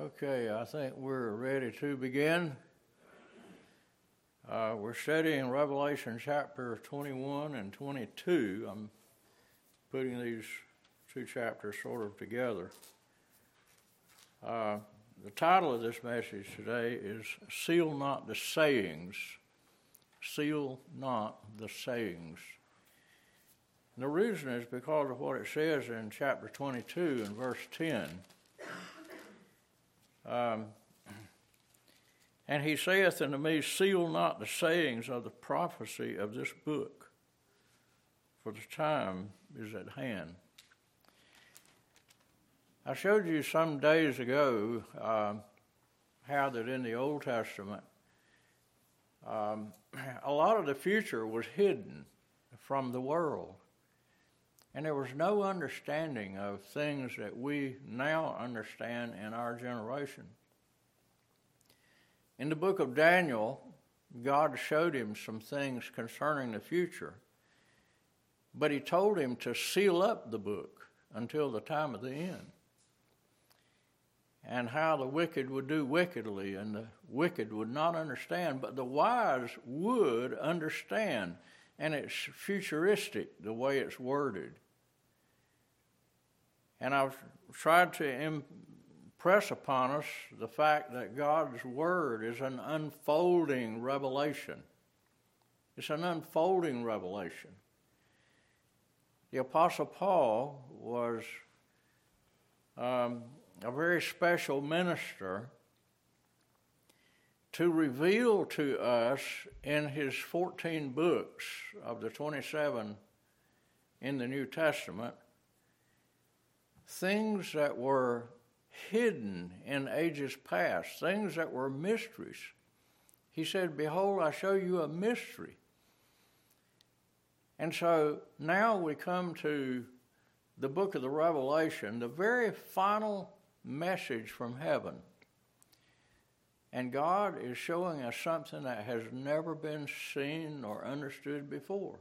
Okay, I think we're ready to begin. Uh, we're studying Revelation chapter 21 and 22. I'm putting these two chapters sort of together. Uh, the title of this message today is Seal Not the Sayings. Seal Not the Sayings. And the reason is because of what it says in chapter 22 and verse 10. Um, and he saith unto me, Seal not the sayings of the prophecy of this book, for the time is at hand. I showed you some days ago um, how that in the Old Testament, um, a lot of the future was hidden from the world. And there was no understanding of things that we now understand in our generation. In the book of Daniel, God showed him some things concerning the future, but he told him to seal up the book until the time of the end. And how the wicked would do wickedly, and the wicked would not understand, but the wise would understand and it's futuristic the way it's worded. And I've tried to impress upon us the fact that God's Word is an unfolding revelation. It's an unfolding revelation. The Apostle Paul was um, a very special minister to reveal to us in his 14 books of the 27 in the New Testament things that were hidden in ages past, things that were mysteries. He said, Behold, I show you a mystery. And so now we come to the book of the Revelation, the very final message from heaven. And God is showing us something that has never been seen or understood before.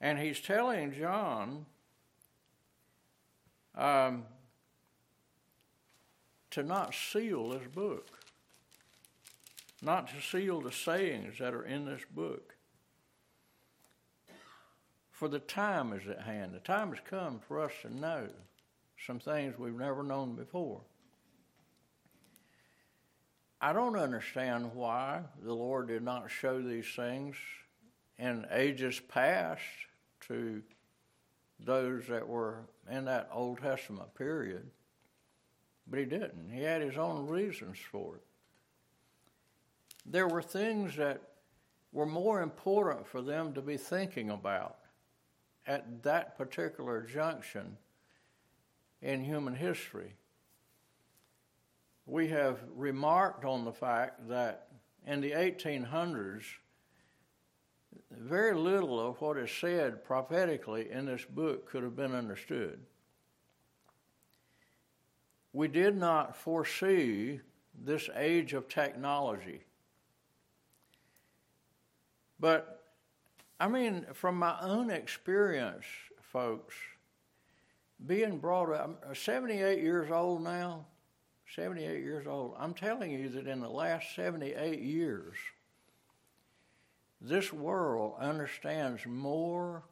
And He's telling John um, to not seal this book, not to seal the sayings that are in this book. For the time is at hand. The time has come for us to know some things we've never known before. I don't understand why the Lord did not show these things in ages past to those that were in that Old Testament period. But he didn't. He had his own reasons for it. There were things that were more important for them to be thinking about at that particular junction in human history we have remarked on the fact that in the 1800s, very little of what is said prophetically in this book could have been understood. We did not foresee this age of technology. But, I mean, from my own experience, folks, being brought up, I'm 78 years old now, 78 years old. I'm telling you that in the last 78 years, this world understands more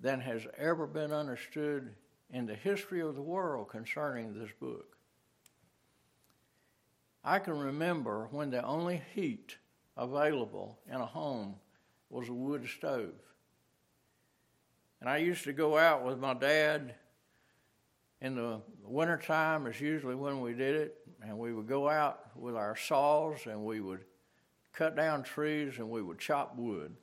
than has ever been understood in the history of the world concerning this book. I can remember when the only heat available in a home was a wood stove. And I used to go out with my dad in the wintertime is usually when we did it, and we would go out with our saws and we would cut down trees and we would chop wood.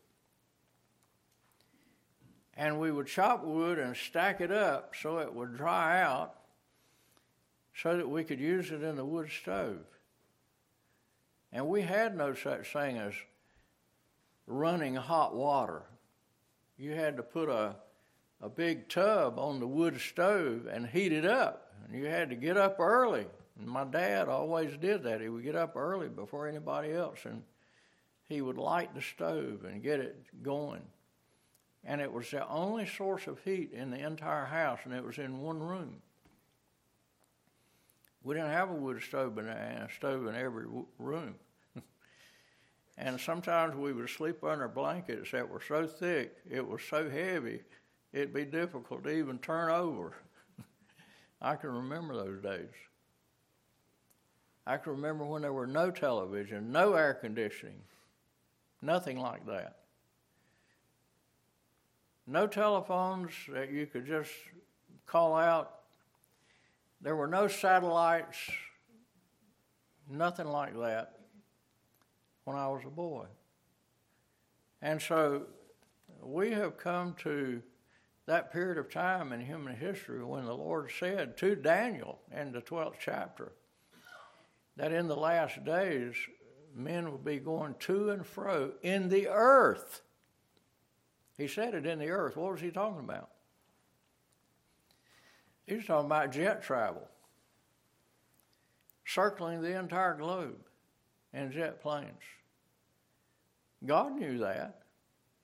And we would chop wood and stack it up so it would dry out so that we could use it in the wood stove. And we had no such thing as running hot water. You had to put a a big tub on the wood stove and heat it up. And you had to get up early. And my dad always did that. He would get up early before anybody else and he would light the stove and get it going. And it was the only source of heat in the entire house, and it was in one room. We didn't have a wood stove in a stove in every room. and sometimes we would sleep under blankets that were so thick, it was so heavy, it'd be difficult to even turn over. I can remember those days. I can remember when there were no television, no air conditioning, nothing like that. No telephones that you could just call out. There were no satellites, nothing like that when I was a boy. And so we have come to that period of time in human history when the Lord said to Daniel in the 12th chapter, that in the last days men will be going to and fro in the earth. He said it in the earth. What was he talking about? He was talking about jet travel, circling the entire globe in jet planes. God knew that.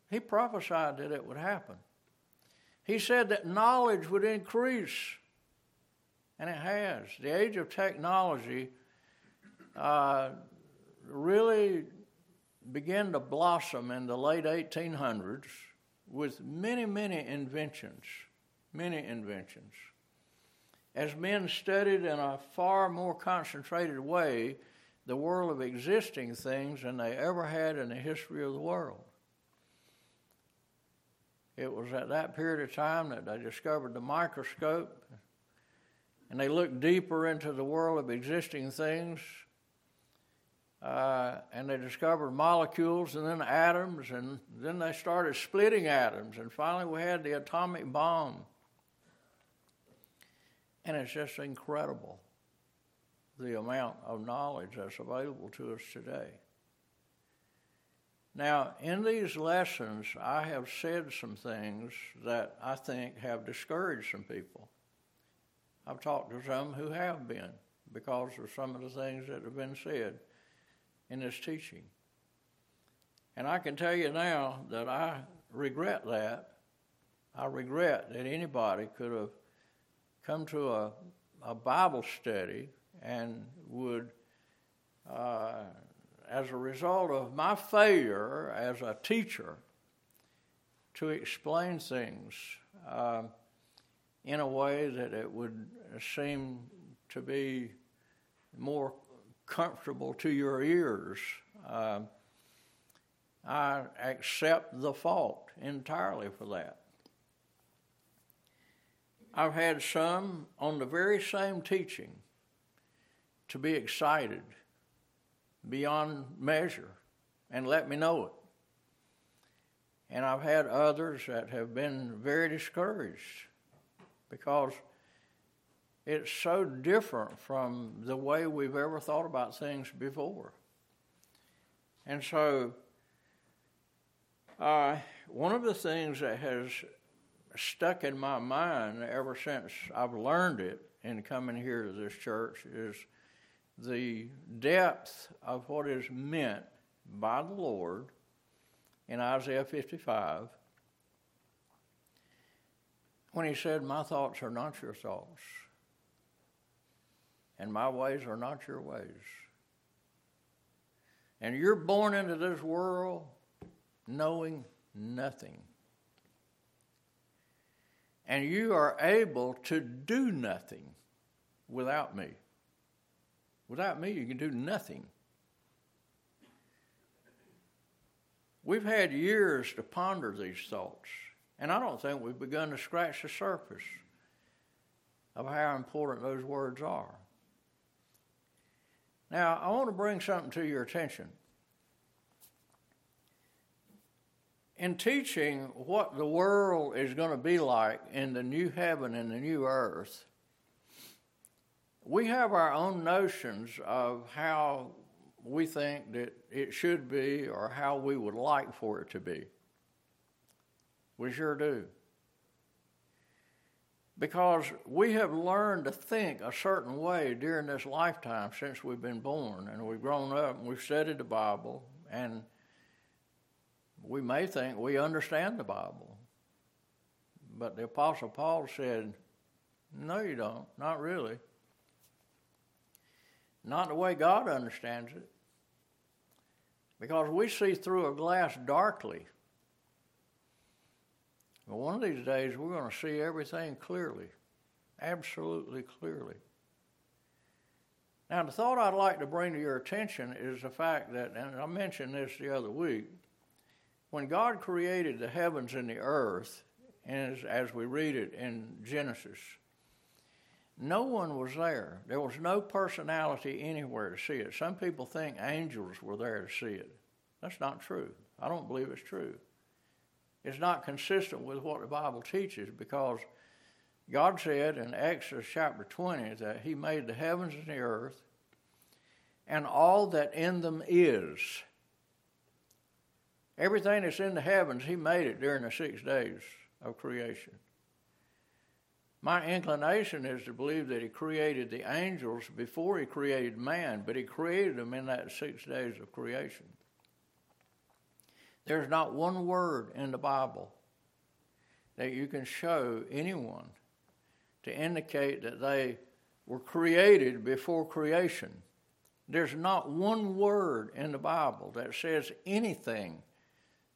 He prophesied that it would happen. He said that knowledge would increase, and it has. The age of technology uh, really began to blossom in the late 1800s with many, many inventions, many inventions. As men studied in a far more concentrated way the world of existing things than they ever had in the history of the world. It was at that period of time that they discovered the microscope and they looked deeper into the world of existing things uh, and they discovered molecules and then atoms, and then they started splitting atoms, and finally we had the atomic bomb. And it's just incredible the amount of knowledge that's available to us today. Now, in these lessons, I have said some things that I think have discouraged some people. I've talked to some who have been because of some of the things that have been said in this teaching. And I can tell you now that I regret that. I regret that anybody could have come to a, a Bible study and would, uh, as a result of my failure as a teacher, to explain things uh, in a way that it would seem to be more comfortable to your ears. Uh, I accept the fault entirely for that. I've had some on the very same teaching to be excited beyond measure and let me know it. And I've had others that have been very discouraged because it's so different from the way we've ever thought about things before. And so, uh, one of the things that has stuck in my mind ever since I've learned it in coming here to this church is the depth of what is meant by the Lord in Isaiah 55 when he said, My thoughts are not your thoughts and my ways are not your ways. And you're born into this world knowing nothing. And you are able to do nothing without me. Without me, you can do nothing. We've had years to ponder these thoughts, and I don't think we've begun to scratch the surface of how important those words are. Now, I want to bring something to your attention. In teaching what the world is going to be like in the new heaven and the new earth, we have our own notions of how we think that it should be or how we would like for it to be. We sure do because we have learned to think a certain way during this lifetime since we've been born and we've grown up and we've studied the Bible and we may think we understand the Bible. But the Apostle Paul said, No, you don't, not really. Not the way God understands it. Because we see through a glass darkly. But one of these days, we're going to see everything clearly, absolutely clearly. Now, the thought I'd like to bring to your attention is the fact that, and I mentioned this the other week, when God created the heavens and the earth, as, as we read it in Genesis, no one was there. There was no personality anywhere to see it. Some people think angels were there to see it. That's not true. I don't believe it's true. It's not consistent with what the Bible teaches because God said in Exodus chapter 20 that He made the heavens and the earth and all that in them is. Everything that's in the heavens, He made it during the six days of creation. My inclination is to believe that He created the angels before He created man, but He created them in that six days of creation. There's not one word in the Bible that you can show anyone to indicate that they were created before creation. There's not one word in the Bible that says anything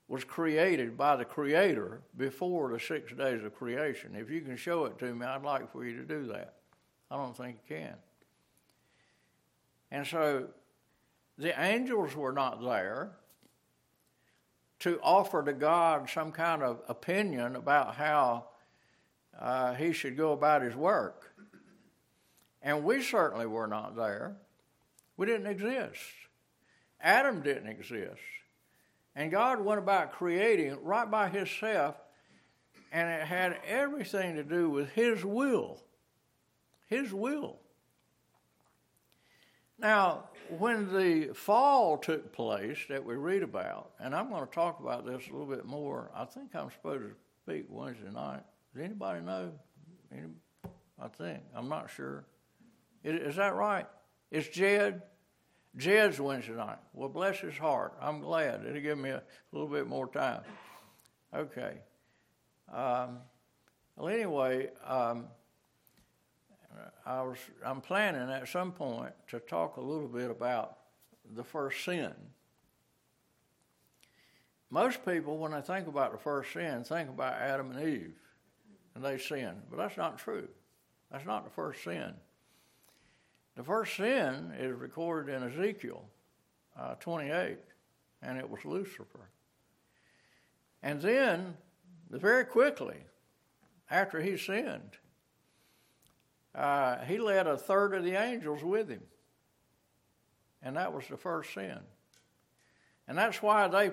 was created by the Creator before the six days of creation. If you can show it to me, I'd like for you to do that. I don't think you can. And so the angels were not there to offer to God some kind of opinion about how uh, he should go about his work. And we certainly were not there. We didn't exist. Adam didn't exist. And God went about creating right by Himself, and it had everything to do with His will. His will. Now, when the fall took place that we read about, and I'm going to talk about this a little bit more, I think I'm supposed to speak Wednesday night. Does anybody know? Any, I think. I'm not sure. Is, is that right? It's Jed? Jed's Wednesday night. Well, bless his heart. I'm glad. It'll give me a little bit more time. Okay. Um, well, anyway, um, I was I'm planning at some point to talk a little bit about the first sin. Most people, when they think about the first sin, think about Adam and Eve, and they sinned. But that's not true. That's not the first sin. The first sin is recorded in Ezekiel uh, 28, and it was Lucifer. And then, very quickly, after he sinned, uh, he led a third of the angels with him. And that was the first sin. And that's why they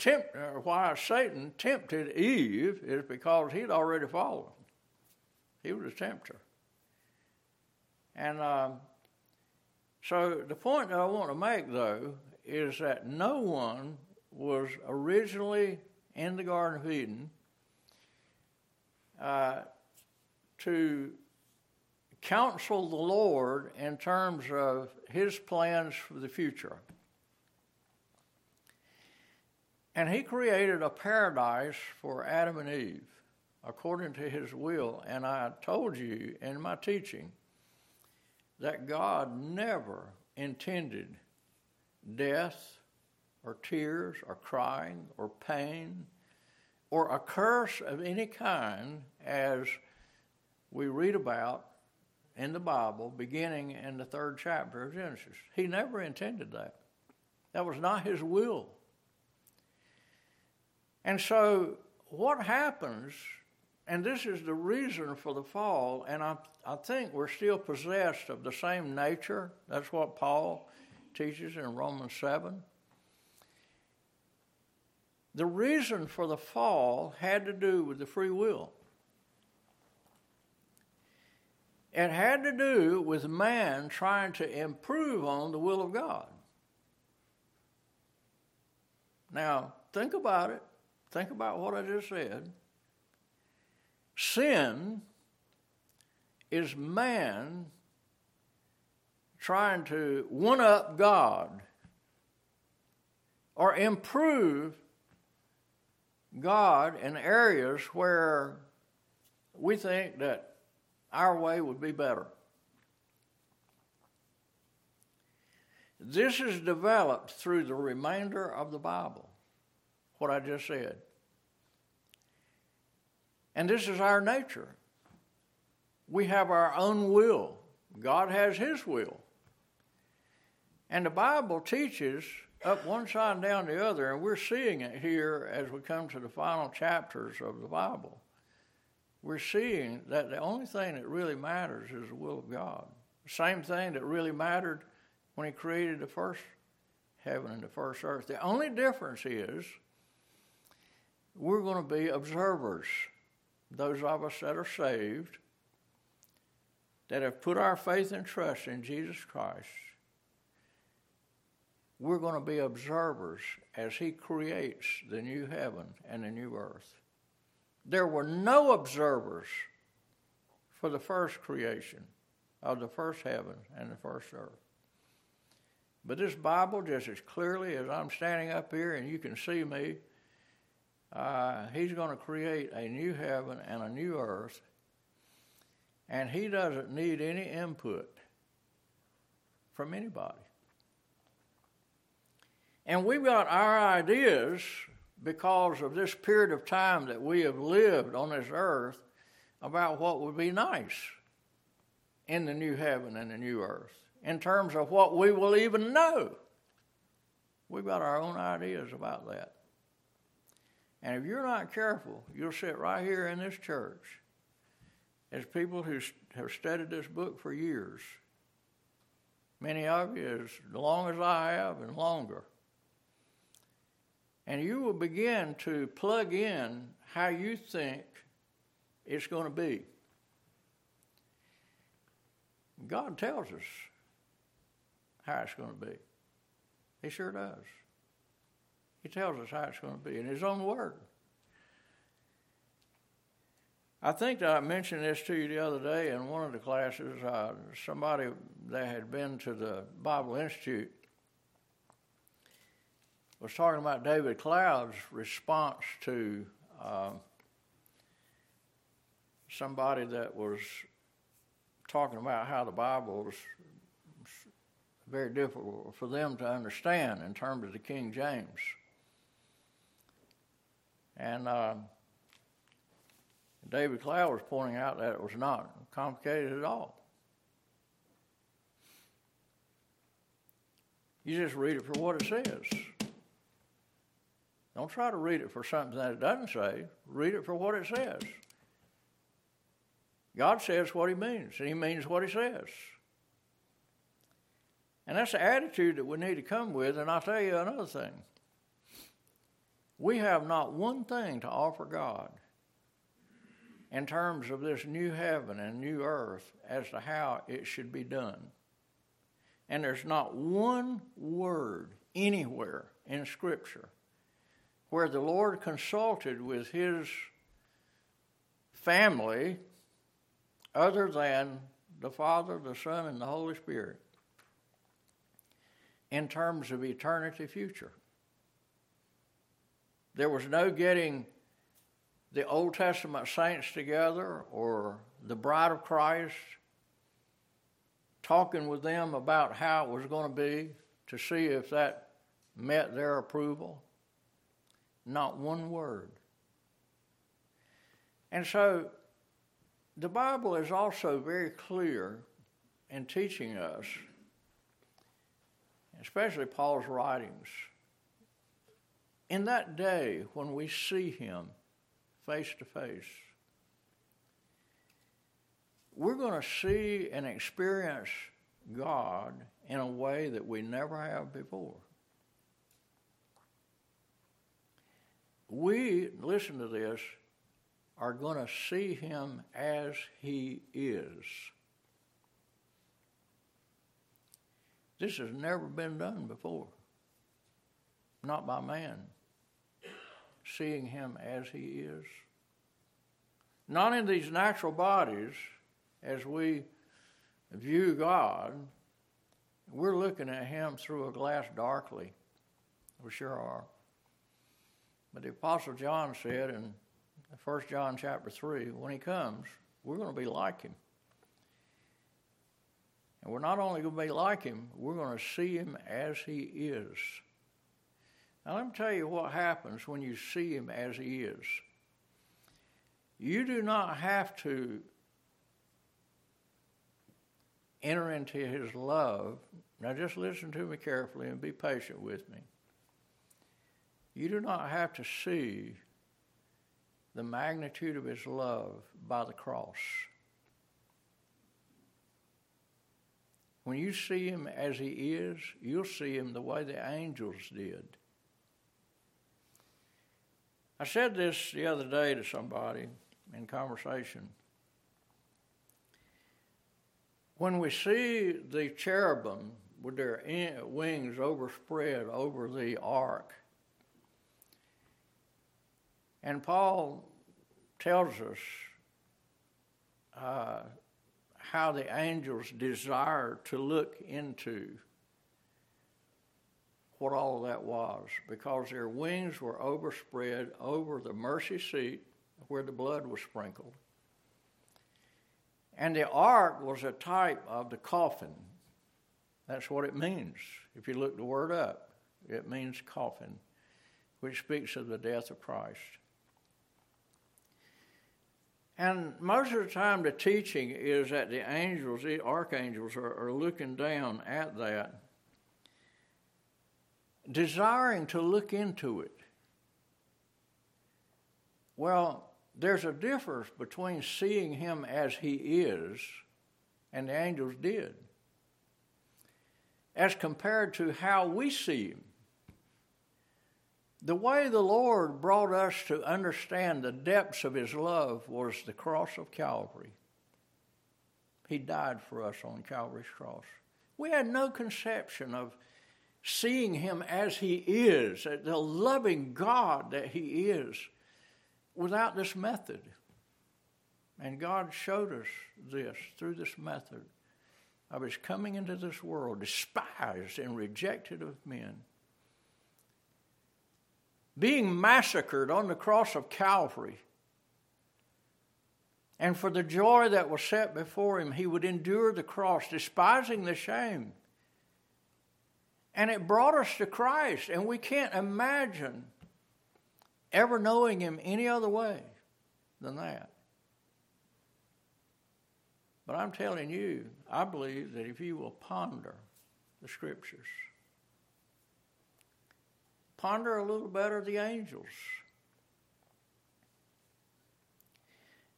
tempt, why Satan tempted Eve is because he'd already fallen. He was a tempter. And um, so the point that I want to make, though, is that no one was originally in the Garden of Eden uh, to counsel the Lord in terms of his plans for the future. And he created a paradise for Adam and Eve according to his will. And I told you in my teaching that God never intended death or tears or crying or pain or a curse of any kind as we read about in the Bible beginning in the third chapter of Genesis. He never intended that. That was not his will. And so, what happens and this is the reason for the fall, and I, I think we're still possessed of the same nature. That's what Paul teaches in Romans 7. The reason for the fall had to do with the free will. It had to do with man trying to improve on the will of God. Now, think about it. Think about what I just said. Sin is man trying to one up God or improve God in areas where we think that our way would be better. This is developed through the remainder of the Bible, what I just said. And this is our nature. We have our own will, God has His will. And the Bible teaches up one side and down the other, and we're seeing it here as we come to the final chapters of the Bible. We're seeing that the only thing that really matters is the will of God. Same thing that really mattered when He created the first heaven and the first earth. The only difference is we're going to be observers. Those of us that are saved, that have put our faith and trust in Jesus Christ, we're going to be observers as He creates the new heaven and the new earth. There were no observers for the first creation of the first heaven and the first earth. But this Bible, just as clearly as I'm standing up here and you can see me, uh, He's going to create a new heaven and a new earth, and He doesn't need any input from anybody. And we've got our ideas because of this period of time that we have lived on this earth about what would be nice in the new heaven and the new earth in terms of what we will even know. We've got our own ideas about that. And if you're not careful, you'll sit right here in this church as people who have studied this book for years, many of you as long as I have and longer. And you will begin to plug in how you think it's going to be. God tells us how it's going to be. He sure does. He tells us how it's going to be in His own Word. I think that I mentioned this to you the other day in one of the classes. Uh, somebody that had been to the Bible Institute was talking about David Cloud's response to uh, somebody that was talking about how the Bible was very difficult for them to understand in terms of the King James. And uh, David Cloud was pointing out that it was not complicated at all. You just read it for what it says. Don't try to read it for something that it doesn't say. Read it for what it says. God says what He means, and He means what He says. And that's the attitude that we need to come with. And I'll tell you another thing we have not one thing to offer God in terms of this new heaven and new earth as to how it should be done. And there's not one word anywhere in Scripture where the Lord consulted with his family other than the Father, the Son, and the Holy Spirit in terms of eternity future. There was no getting the Old Testament saints together or the bride of Christ, talking with them about how it was going to be to see if that met their approval. Not one word. And so the Bible is also very clear in teaching us especially Paul's writings. In that day when we see him face to face, we're going to see and experience God in a way that we never have before. We, listen to this, are going to see him as he is. This has never been done before. Not by man. Seeing him as he is. Not in these natural bodies as we view God. We're looking at him through a glass darkly. We sure are. But the Apostle John said in 1 John chapter 3 when he comes, we're going to be like him. And we're not only going to be like him, we're going to see him as he is. Now, let me tell you what happens when you see him as he is. You do not have to enter into his love. Now, just listen to me carefully and be patient with me. You do not have to see the magnitude of his love by the cross. When you see him as he is, you'll see him the way the angels did. I said this the other day to somebody in conversation. When we see the cherubim with their wings overspread over the ark, and Paul tells us uh, how the angels desire to look into what all that was because their wings were overspread over the mercy seat where the blood was sprinkled. And the ark was a type of the coffin. That's what it means. If you look the word up, it means coffin, which speaks of the death of Christ. And most of the time, the teaching is that the angels, the archangels, are, are looking down at that, desiring to look into it. Well, there's a difference between seeing him as he is, and the angels did, as compared to how we see him. The way the Lord brought us to understand the depths of His love was the cross of Calvary. He died for us on Calvary's cross. We had no conception of seeing Him as He is, the loving God that He is, without this method. And God showed us this through this method of His coming into this world, despised and rejected of men being massacred on the cross of Calvary. And for the joy that was set before him, he would endure the cross, despising the shame. And it brought us to Christ, and we can't imagine ever knowing him any other way than that. But I'm telling you, I believe that if you will ponder the scriptures, Ponder a little better the angels.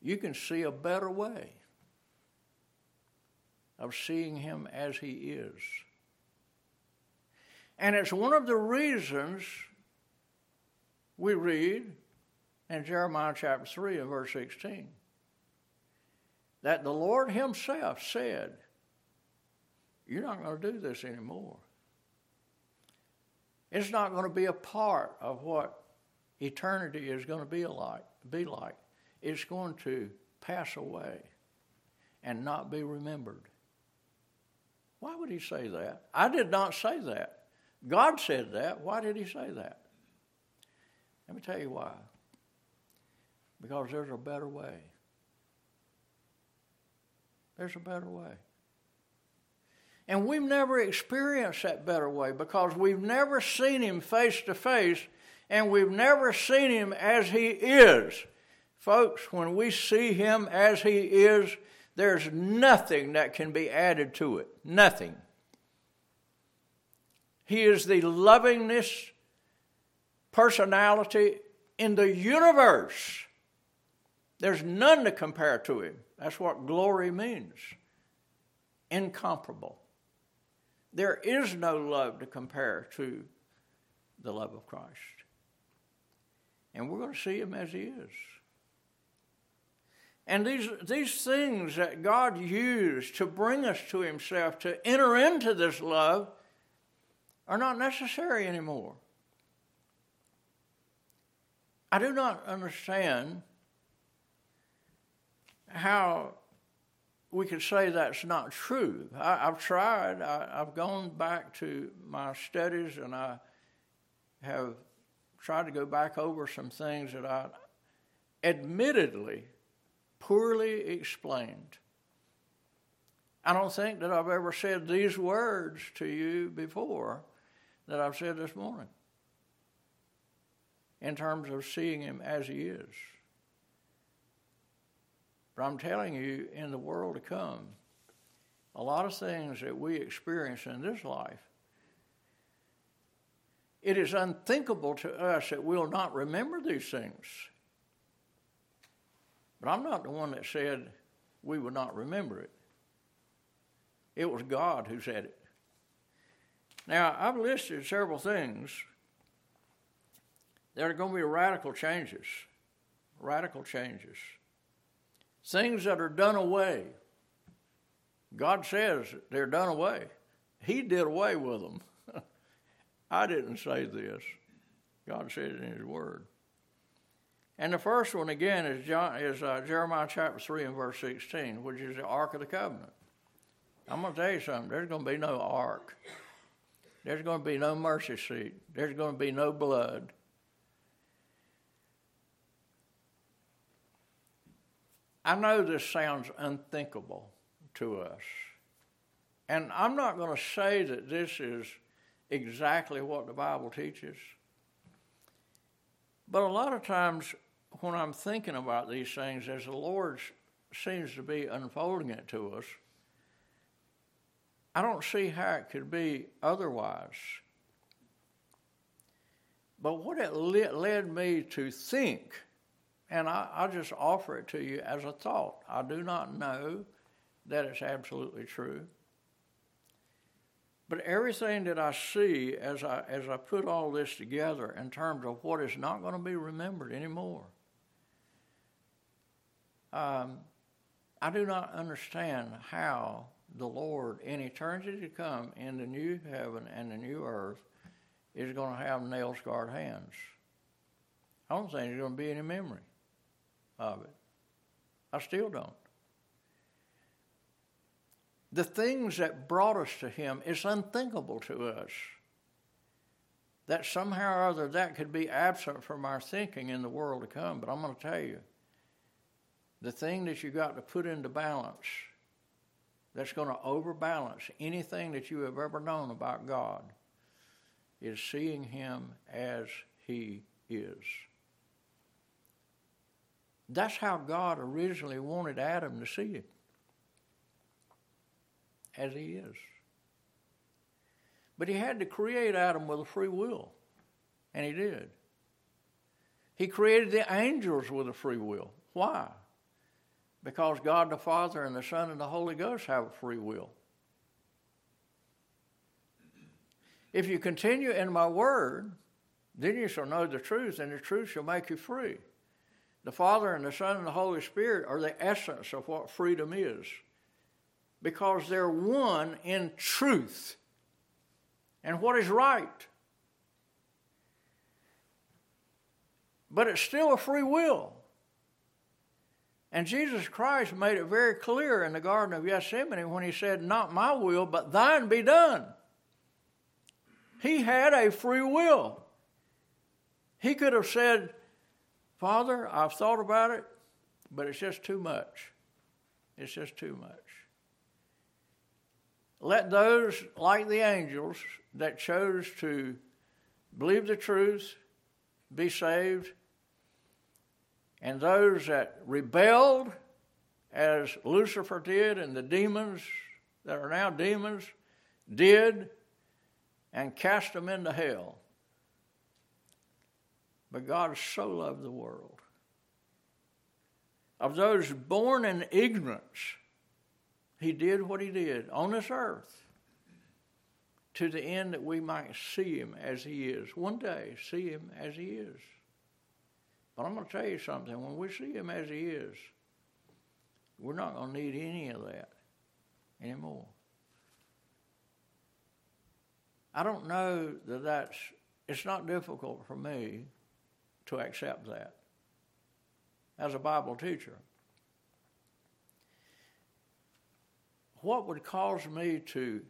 You can see a better way of seeing him as he is. And it's one of the reasons we read in Jeremiah chapter 3 and verse 16 that the Lord Himself said, You're not going to do this anymore. It's not going to be a part of what eternity is going to be like. Be like. It's going to pass away and not be remembered. Why would he say that? I did not say that. God said that. Why did he say that? Let me tell you why. Because there's a better way. There's a better way. And we've never experienced that better way because we've never seen him face to face and we've never seen him as he is. Folks, when we see him as he is, there's nothing that can be added to it. Nothing. He is the lovingness personality in the universe. There's none to compare to him. That's what glory means incomparable. There is no love to compare to the love of Christ. And we're going to see him as he is. And these, these things that God used to bring us to himself, to enter into this love, are not necessary anymore. I do not understand how we could say that's not true. I, have tried, I, I've gone back to my studies and I have tried to go back over some things that I admittedly poorly explained I don't think that I've ever said these words to you before that I've said this morning in terms of seeing him as he is. But I'm telling you, in the world to come, a lot of things that we experience in this life, it is unthinkable to us that we'll not remember these things. But I'm not the one that said we would not remember it. It was God who said it. Now, I've listed several things that are going to be radical changes. Radical changes. Things that are done away. God says they're done away. He did away with them. I didn't say this. God said it in His Word. And the first one again is, John, is uh, Jeremiah chapter 3 and verse 16, which is the Ark of the Covenant. I'm going to tell you something. There's going to be no ark. There's going to be no mercy seat. There's going to be no blood. I know this sounds unthinkable to us. And I'm not going to say that this is exactly what the Bible teaches. But a lot of times when I'm thinking about these things, as the Lord seems to be unfolding it to us, I don't see how it could be otherwise. But what it led me to think and I, I just offer it to you as a thought. I do not know that it's absolutely true. But everything that I see as I, as I put all this together in terms of what is not going to be remembered anymore, um, I do not understand how the Lord in eternity to come in the new heaven and the new earth is going to have nail scarred hands. I don't think there's going to be any memory of it. I still don't. The things that brought us to Him is unthinkable to us. That somehow or other that could be absent from our thinking in the world to come. But I'm going to tell you, the thing that you got to put into balance that's going to overbalance anything that you have ever known about God is seeing Him as He is. That's how God originally wanted Adam to see him, as he is. But he had to create Adam with a free will, and he did. He created the angels with a free will. Why? Because God the Father and the Son and the Holy Ghost have a free will. If you continue in my word, then you shall know the truth, and the truth shall make you free. The Father and the Son and the Holy Spirit are the essence of what freedom is because they're one in truth and what is right. But it's still a free will. And Jesus Christ made it very clear in the Garden of Gethsemane when he said, Not my will, but thine be done. He had a free will. He could have said, Father, I've thought about it, but it's just too much. It's just too much. Let those, like the angels, that chose to believe the truth, be saved, and those that rebelled, as Lucifer did, and the demons that are now demons did, and cast them into hell. But God so loved the world. Of those born in ignorance, He did what He did on this earth to the end that we might see Him as He is. One day, see Him as He is. But I'm going to tell you something. When we see Him as He is, we're not going to need any of that anymore. I don't know that that's, it's not difficult for me to accept that as a Bible teacher. What would cause me to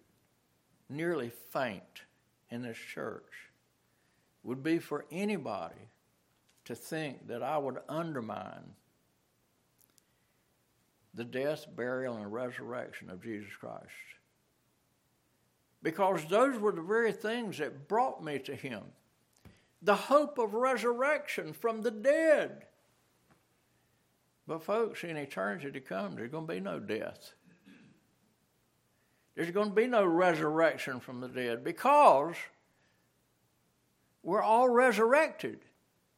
nearly faint in this church would be for anybody to think that I would undermine the death, burial, and resurrection of Jesus Christ. Because those were the very things that brought me to Him. The hope of resurrection from the dead. But, folks, in eternity to come, there's going to be no death. There's going to be no resurrection from the dead because we're all resurrected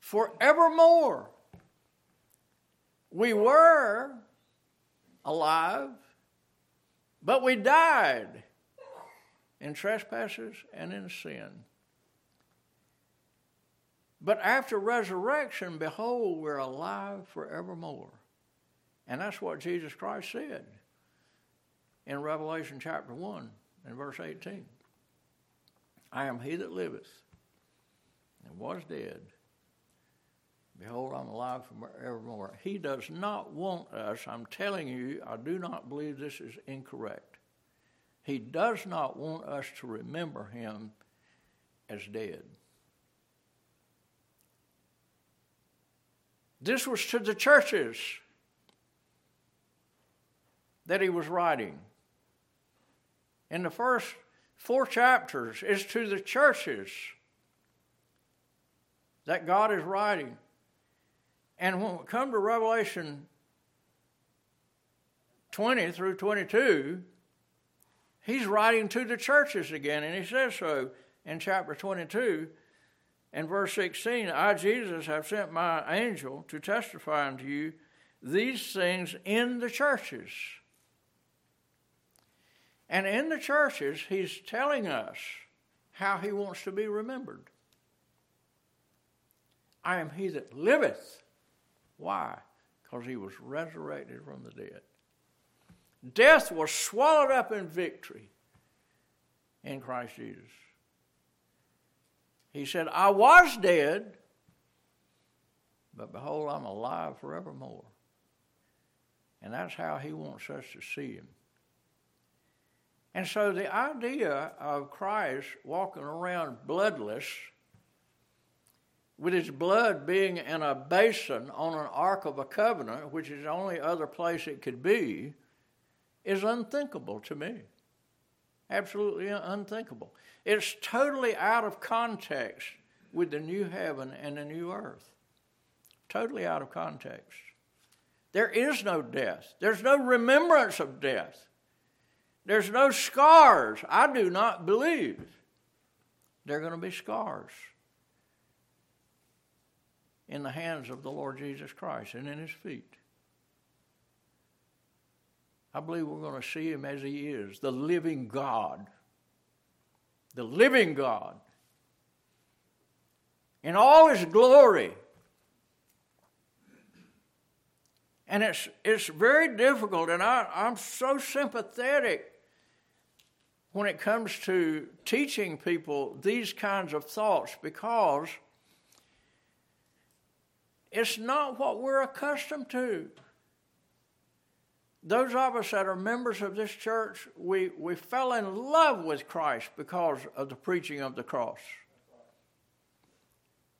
forevermore. We were alive, but we died in trespasses and in sin. But after resurrection, behold, we're alive forevermore. And that's what Jesus Christ said in Revelation chapter 1 and verse 18. I am he that liveth and was dead. Behold, I'm alive forevermore. He does not want us, I'm telling you, I do not believe this is incorrect. He does not want us to remember him as dead. This was to the churches that he was writing. In the first four chapters, it's to the churches that God is writing. And when we come to Revelation 20 through 22, he's writing to the churches again, and he says so in chapter 22 and verse 16 I, Jesus, have sent my angel to testify unto you these things in the churches. And in the churches, he's telling us how he wants to be remembered. I am he that liveth. Why? Because he was resurrected from the dead. Death was swallowed up in victory in Christ Jesus. He said, I was dead, but behold, I'm alive forevermore. And that's how he wants us to see him. And so the idea of Christ walking around bloodless, with his blood being in a basin on an ark of a covenant, which is the only other place it could be, is unthinkable to me. Absolutely unthinkable. It's totally out of context with the new heaven and the new earth. Totally out of context. There is no death, there's no remembrance of death, there's no scars. I do not believe there are going to be scars in the hands of the Lord Jesus Christ and in his feet. I believe we're going to see him as he is, the living God. The living God. In all his glory. And it's, it's very difficult, and I, I'm so sympathetic when it comes to teaching people these kinds of thoughts because it's not what we're accustomed to those of us that are members of this church, we, we fell in love with Christ because of the preaching of the cross.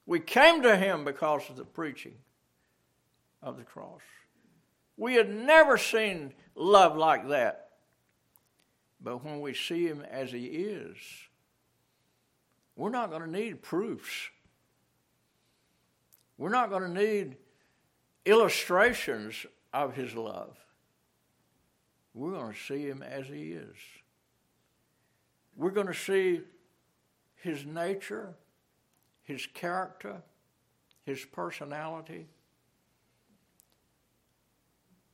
We came to Him because of the preaching of the cross. We had never seen love like that. But when we see Him as He is, we're not going to need proofs. We're not going to need illustrations of His love we're going to see him as he is. We're going to see his nature, his character, his personality,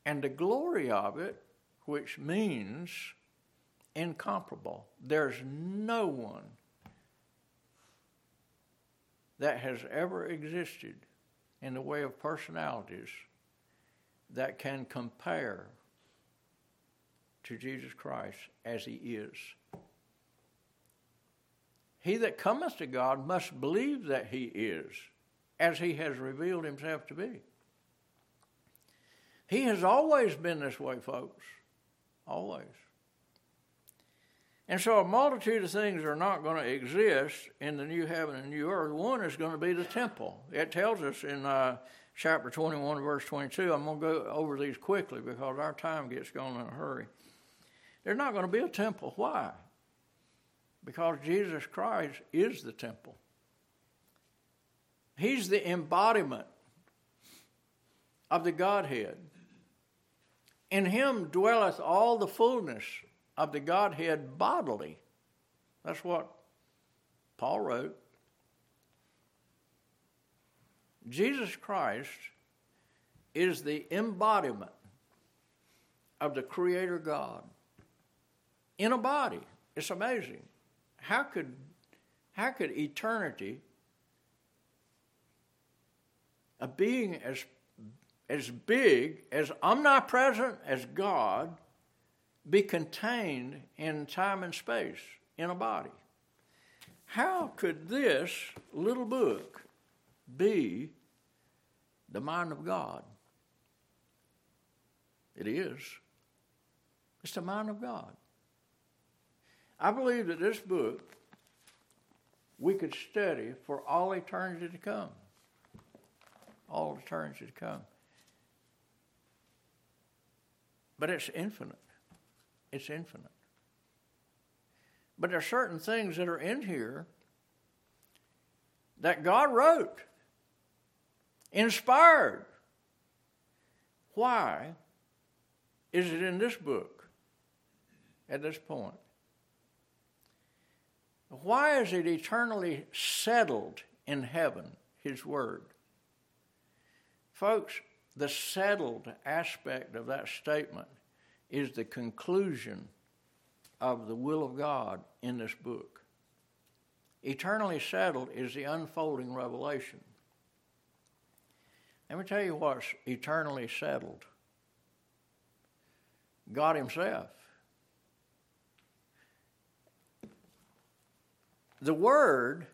and the glory of it, which means incomparable. There's no one that has ever existed in the way of personalities that can compare to Jesus Christ as he is. He that cometh to God must believe that he is, as he has revealed himself to be. He has always been this way, folks. Always. And so a multitude of things are not going to exist in the new heaven and new earth. One is going to be the temple. It tells us in uh, chapter 21, verse 22. I'm going to go over these quickly because our time gets going in a hurry. There's not going to be a temple. Why? Because Jesus Christ is the temple. He's the embodiment of the Godhead. In him dwelleth all the fullness of the Godhead bodily. That's what Paul wrote. Jesus Christ is the embodiment of the Creator God in a body. It's amazing. How could, how could eternity, a being as, as big, as omnipresent as God, be contained in time and space in a body? How could this little book be the mind of God? It is. It's the mind of God. I believe that this book we could study for all eternity to come. All eternity to come. But it's infinite. It's infinite. But there are certain things that are in here that God wrote, inspired. Why is it in this book at this point? Why is it eternally settled in heaven, His Word? Folks, the settled aspect of that statement is the conclusion of the will of God in this book. Eternally settled is the unfolding revelation. Let me tell you what's eternally settled God Himself. The Word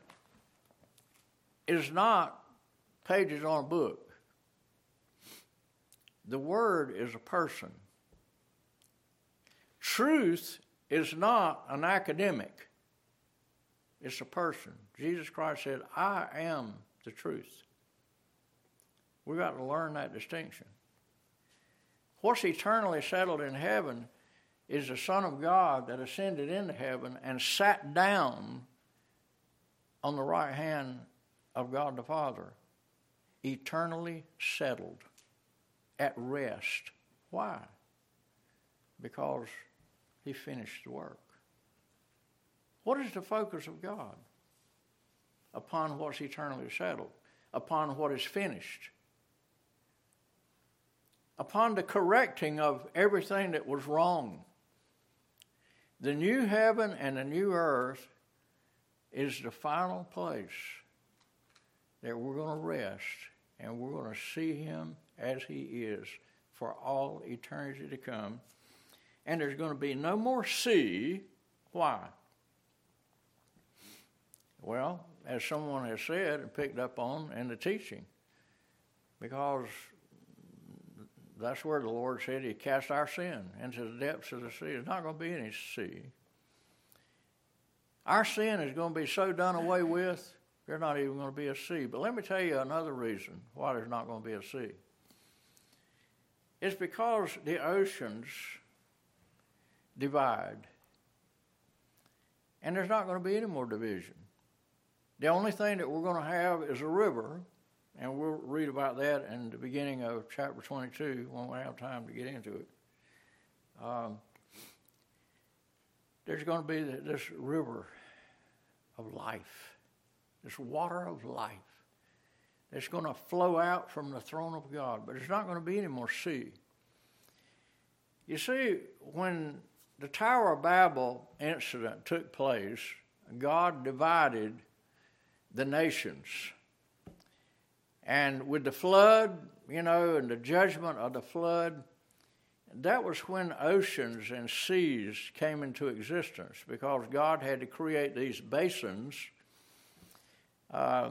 is not pages on a book. The Word is a person. Truth is not an academic, it's a person. Jesus Christ said, I am the truth. We've got to learn that distinction. What's eternally settled in heaven is the Son of God that ascended into heaven and sat down on the right hand of God the Father, eternally settled, at rest. Why? Because he finished the work. What is the focus of God? Upon what's eternally settled, upon what is finished, upon the correcting of everything that was wrong. The new heaven and the new earth is the final place that we're going to rest and we're going to see him as he is for all eternity to come. And there's going to be no more sea. Why? Well, as someone has said and picked up on in the teaching, because that's where the Lord said He cast our sin into the depths of the sea. There's not going to be any sea. Our sin is going to be so done away with, there's not even going to be a sea. But let me tell you another reason why there's not going to be a sea. It's because the oceans divide. And there's not going to be any more division. The only thing that we're going to have is a river, and we'll read about that in the beginning of chapter 22 when we have time to get into it. Um, there's going to be this river of life, this water of life that's going to flow out from the throne of God, but there's not going to be any more sea. You see, when the Tower of Babel incident took place, God divided the nations. And with the flood, you know, and the judgment of the flood, that was when oceans and seas came into existence because God had to create these basins uh,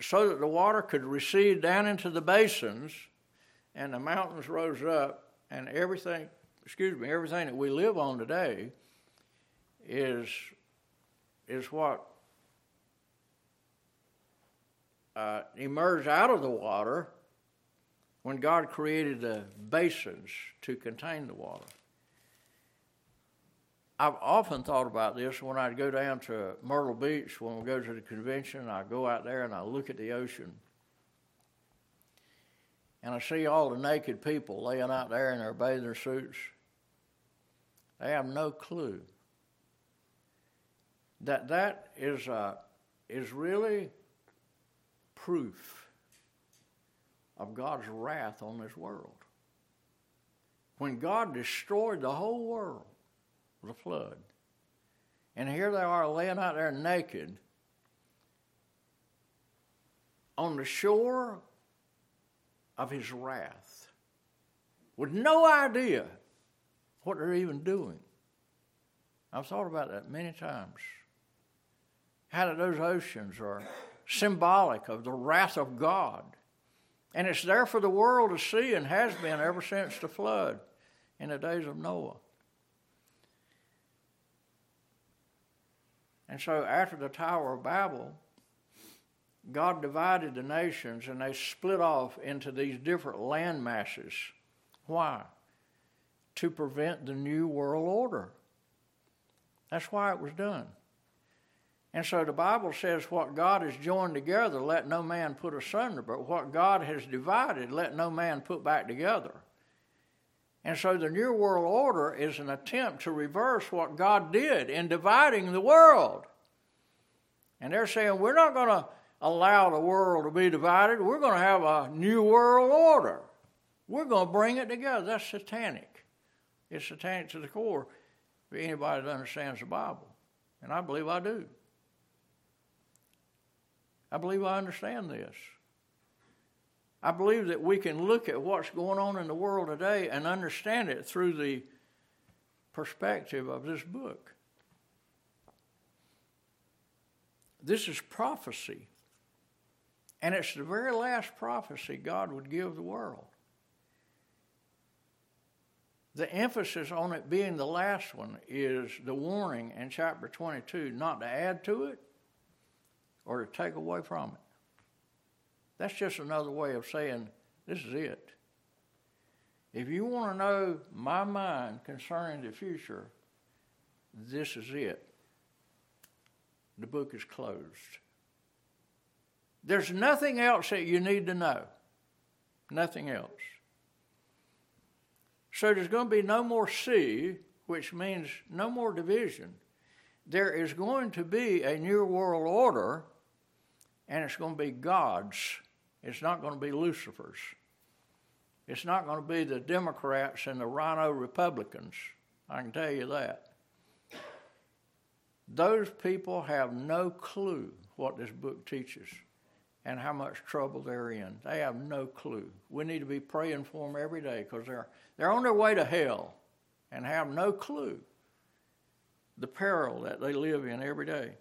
so that the water could recede down into the basins and the mountains rose up and everything, excuse me, everything that we live on today is, is what uh, emerged out of the water when God created the basins to contain the water. I've often thought about this when I'd go down to Myrtle Beach when we go to the convention. I go out there and I look at the ocean. And I see all the naked people laying out there in their bathing suits. They have no clue that that is, uh, is really proof of God's wrath on this world. When God destroyed the whole world, the flood. And here they are laying out there naked on the shore of his wrath with no idea what they're even doing. I've thought about that many times. How that those oceans are symbolic of the wrath of God. And it's there for the world to see and has been ever since the flood in the days of Noah. And so after the Tower of Babel, God divided the nations and they split off into these different land masses. Why? To prevent the New World Order. That's why it was done. And so the Bible says, What God has joined together, let no man put asunder, but what God has divided, let no man put back together. And so the New World Order is an attempt to reverse what God did in dividing the world. And they're saying, we're not going to allow the world to be divided. We're going to have a New World Order. We're going to bring it together. That's satanic. It's satanic to the core for anybody that understands the Bible. And I believe I do. I believe I understand this. I believe that we can look at what's going on in the world today and understand it through the perspective of this book. This is prophecy. And it's the very last prophecy God would give the world. The emphasis on it being the last one is the warning in chapter 22 not to add to it or to take away from it. That's just another way of saying this is it. If you want to know my mind concerning the future, this is it. The book is closed. There's nothing else that you need to know. Nothing else. So there's going to be no more sea, which means no more division. There is going to be a new world order, and it's going to be God's it's not going to be Lucifer's. It's not going to be the Democrats and the RINO Republicans. I can tell you that. Those people have no clue what this book teaches and how much trouble they're in. They have no clue. We need to be praying for them every day because they're, they're on their way to hell and have no clue the peril that they live in every day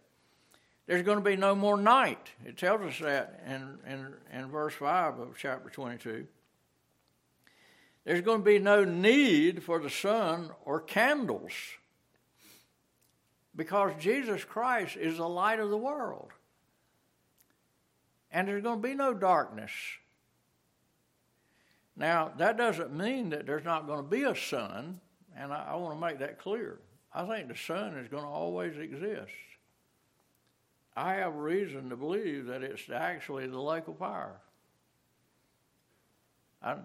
there's going to be no more night. It tells us that in, in, in verse 5 of chapter 22. There's going to be no need for the sun or candles because Jesus Christ is the light of the world. And there's going to be no darkness. Now, that doesn't mean that there's not going to be a sun, and I, I want to make that clear. I think the sun is going to always exist. I have reason to believe that it's actually the lake of fire. I,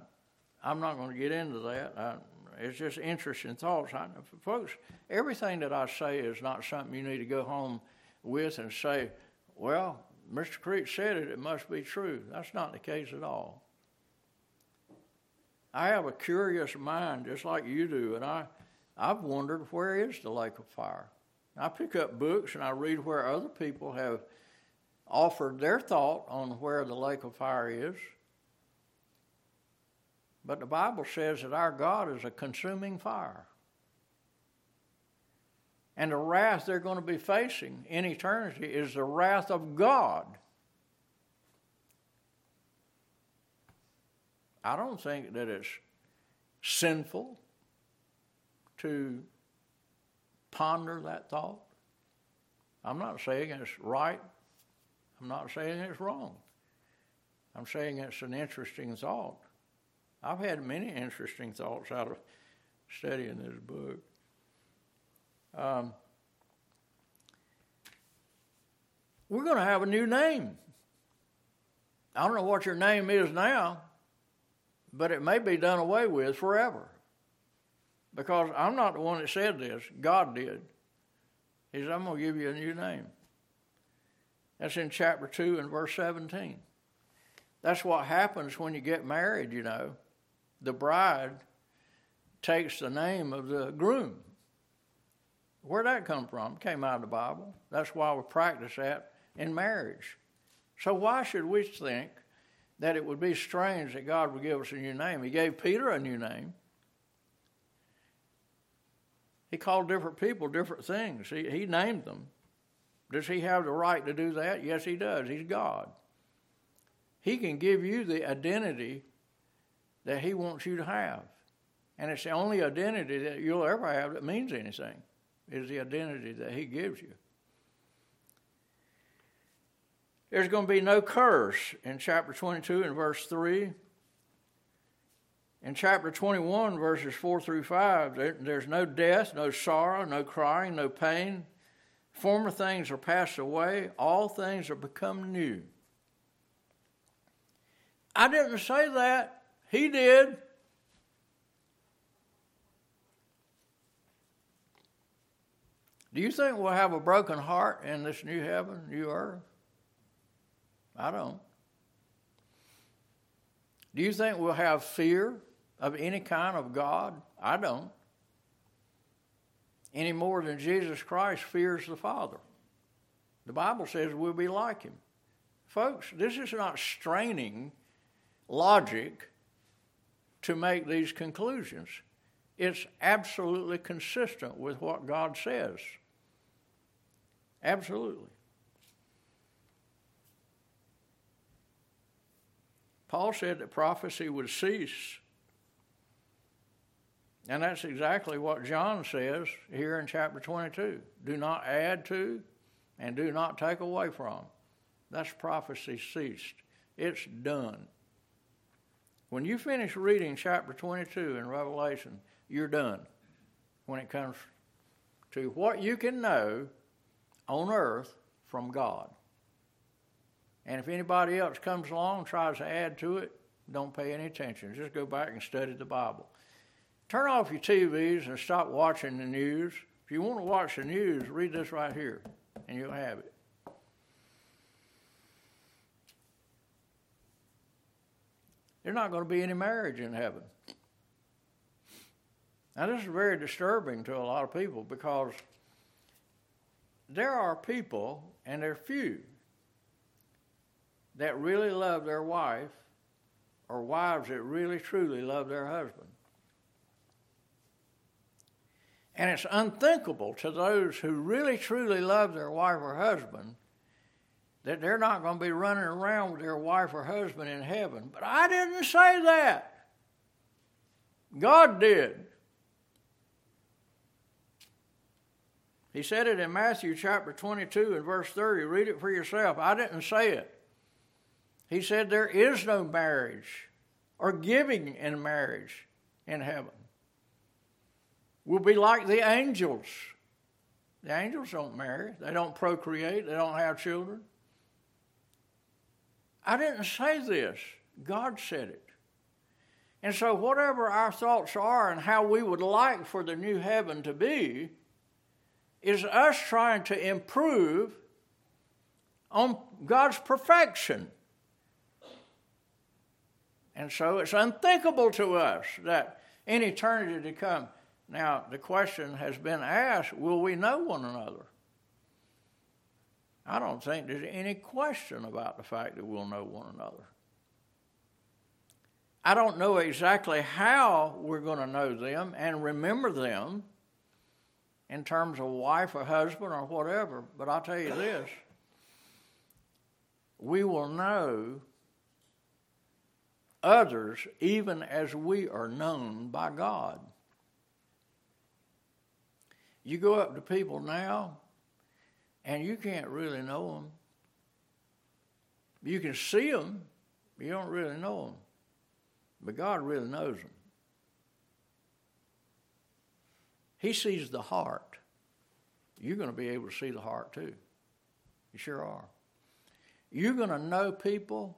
I'm not going to get into that. I, it's just interesting thoughts. I, folks, everything that I say is not something you need to go home with and say, well, Mr. Creek said it, it must be true. That's not the case at all. I have a curious mind just like you do, and I, I've wondered where is the lake of fire? I pick up books and I read where other people have offered their thought on where the lake of fire is. But the Bible says that our God is a consuming fire. And the wrath they're going to be facing in eternity is the wrath of God. I don't think that it's sinful to ponder that thought. I'm not saying it's right. I'm not saying it's wrong. I'm saying it's an interesting thought. I've had many interesting thoughts out of studying this book. Um, we're going to have a new name. I don't know what your name is now, but it may be done away with forever. Because I'm not the one that said this, God did. He said, I'm going to give you a new name. That's in chapter 2 and verse 17. That's what happens when you get married, you know. The bride takes the name of the groom. Where'd that come from? It came out of the Bible. That's why we practice that in marriage. So why should we think that it would be strange that God would give us a new name? He gave Peter a new name. He called different people different things. He, he named them. Does he have the right to do that? Yes, he does. He's God. He can give you the identity that he wants you to have. And it's the only identity that you'll ever have that means anything, is the identity that he gives you. There's going to be no curse in chapter 22 and verse 3. In chapter 21, verses 4 through 5, there, there's no death, no sorrow, no crying, no pain. Former things are passed away, all things are become new. I didn't say that, he did. Do you think we'll have a broken heart in this new heaven, new earth? I don't. Do you think we'll have fear of any kind of God? I don't. Any more than Jesus Christ fears the Father. The Bible says we'll be like him. Folks, this is not straining logic to make these conclusions. It's absolutely consistent with what God says. Absolutely. Paul said that prophecy would cease. And that's exactly what John says here in chapter 22. Do not add to and do not take away from. That's prophecy ceased. It's done. When you finish reading chapter 22 in Revelation, you're done when it comes to what you can know on earth from God. And if anybody else comes along and tries to add to it, don't pay any attention. Just go back and study the Bible. Turn off your TVs and stop watching the news. If you want to watch the news, read this right here, and you'll have it. There's not going to be any marriage in heaven. Now, this is very disturbing to a lot of people because there are people, and they're few, that really love their wife or wives that really truly love their husband. And it's unthinkable to those who really truly love their wife or husband that they're not going to be running around with their wife or husband in heaven. But I didn't say that. God did. He said it in Matthew chapter 22 and verse 30. Read it for yourself. I didn't say it. He said there is no marriage or giving in marriage in heaven. We'll be like the angels. The angels don't marry, they don't procreate, they don't have children. I didn't say this, God said it. And so, whatever our thoughts are and how we would like for the new heaven to be, is us trying to improve on God's perfection. And so it's unthinkable to us that in eternity to come. Now, the question has been asked will we know one another? I don't think there's any question about the fact that we'll know one another. I don't know exactly how we're going to know them and remember them in terms of wife or husband or whatever, but I'll tell you this we will know others even as we are known by God. You go up to people now, and you can't really know them. You can see them, you don't really know them. But God really knows them. He sees the heart. You're going to be able to see the heart too. You sure are. You're going to know people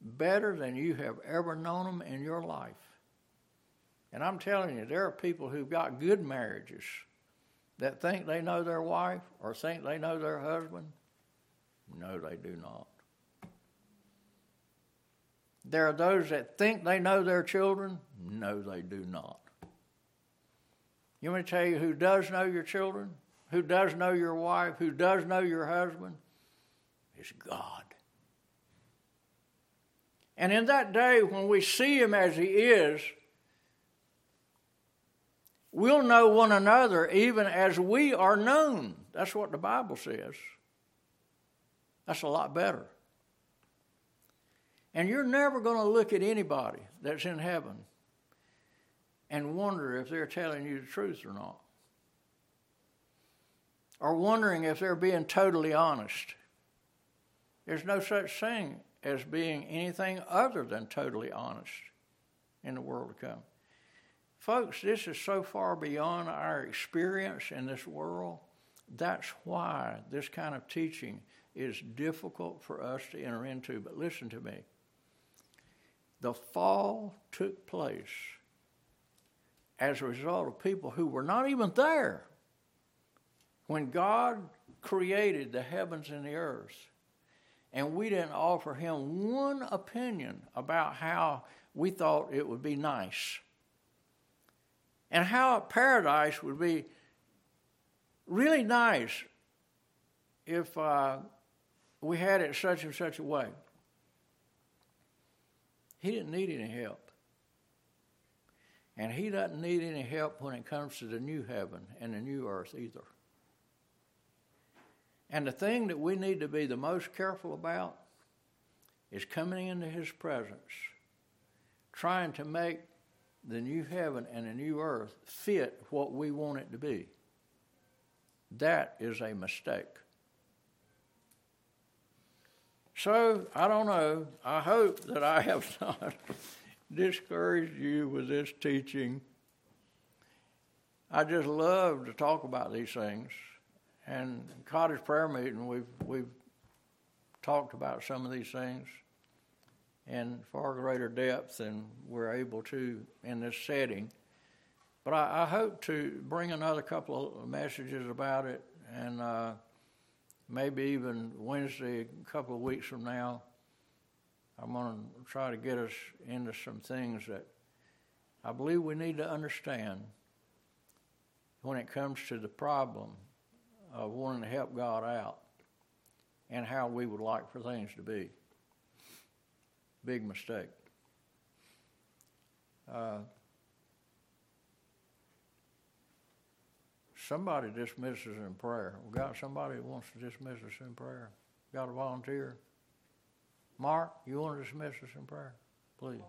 better than you have ever known them in your life. And I'm telling you, there are people who've got good marriages that think they know their wife or think they know their husband. No, they do not. There are those that think they know their children. No, they do not. You want me to tell you who does know your children? Who does know your wife? Who does know your husband? It's God. And in that day, when we see Him as He is, we'll know one another even as we are known. That's what the Bible says. That's a lot better. And you're never going to look at anybody that's in heaven and wonder if they're telling you the truth or not. Or wondering if they're being totally honest. There's no such thing as being anything other than totally honest in the world to come. Folks, this is so far beyond our experience in this world. That's why this kind of teaching is difficult for us to enter into. But listen to me the fall took place as a result of people who were not even there when God created the heavens and the earth. And we didn't offer him one opinion about how we thought it would be nice and how paradise would be really nice if uh, we had it such and such a way. He didn't need any help. And he doesn't need any help when it comes to the new heaven and the new earth either. And the thing that we need to be the most careful about is coming into his presence, trying to make the new heaven and the new earth fit what we want it to be. That is a mistake. So, I don't know. I hope that I have not discouraged you with this teaching. I just love to talk about these things. And cottage prayer meeting, we've we've talked about some of these things in far greater depth than we're able to in this setting. But I, I hope to bring another couple of messages about it, and uh, maybe even Wednesday, a couple of weeks from now, I'm going to try to get us into some things that I believe we need to understand when it comes to the problem of wanting to help God out and how we would like for things to be. Big mistake. Uh, somebody dismisses in prayer. We got somebody who wants to dismiss us in prayer. Got a volunteer? Mark, you want to dismiss us in prayer? Please.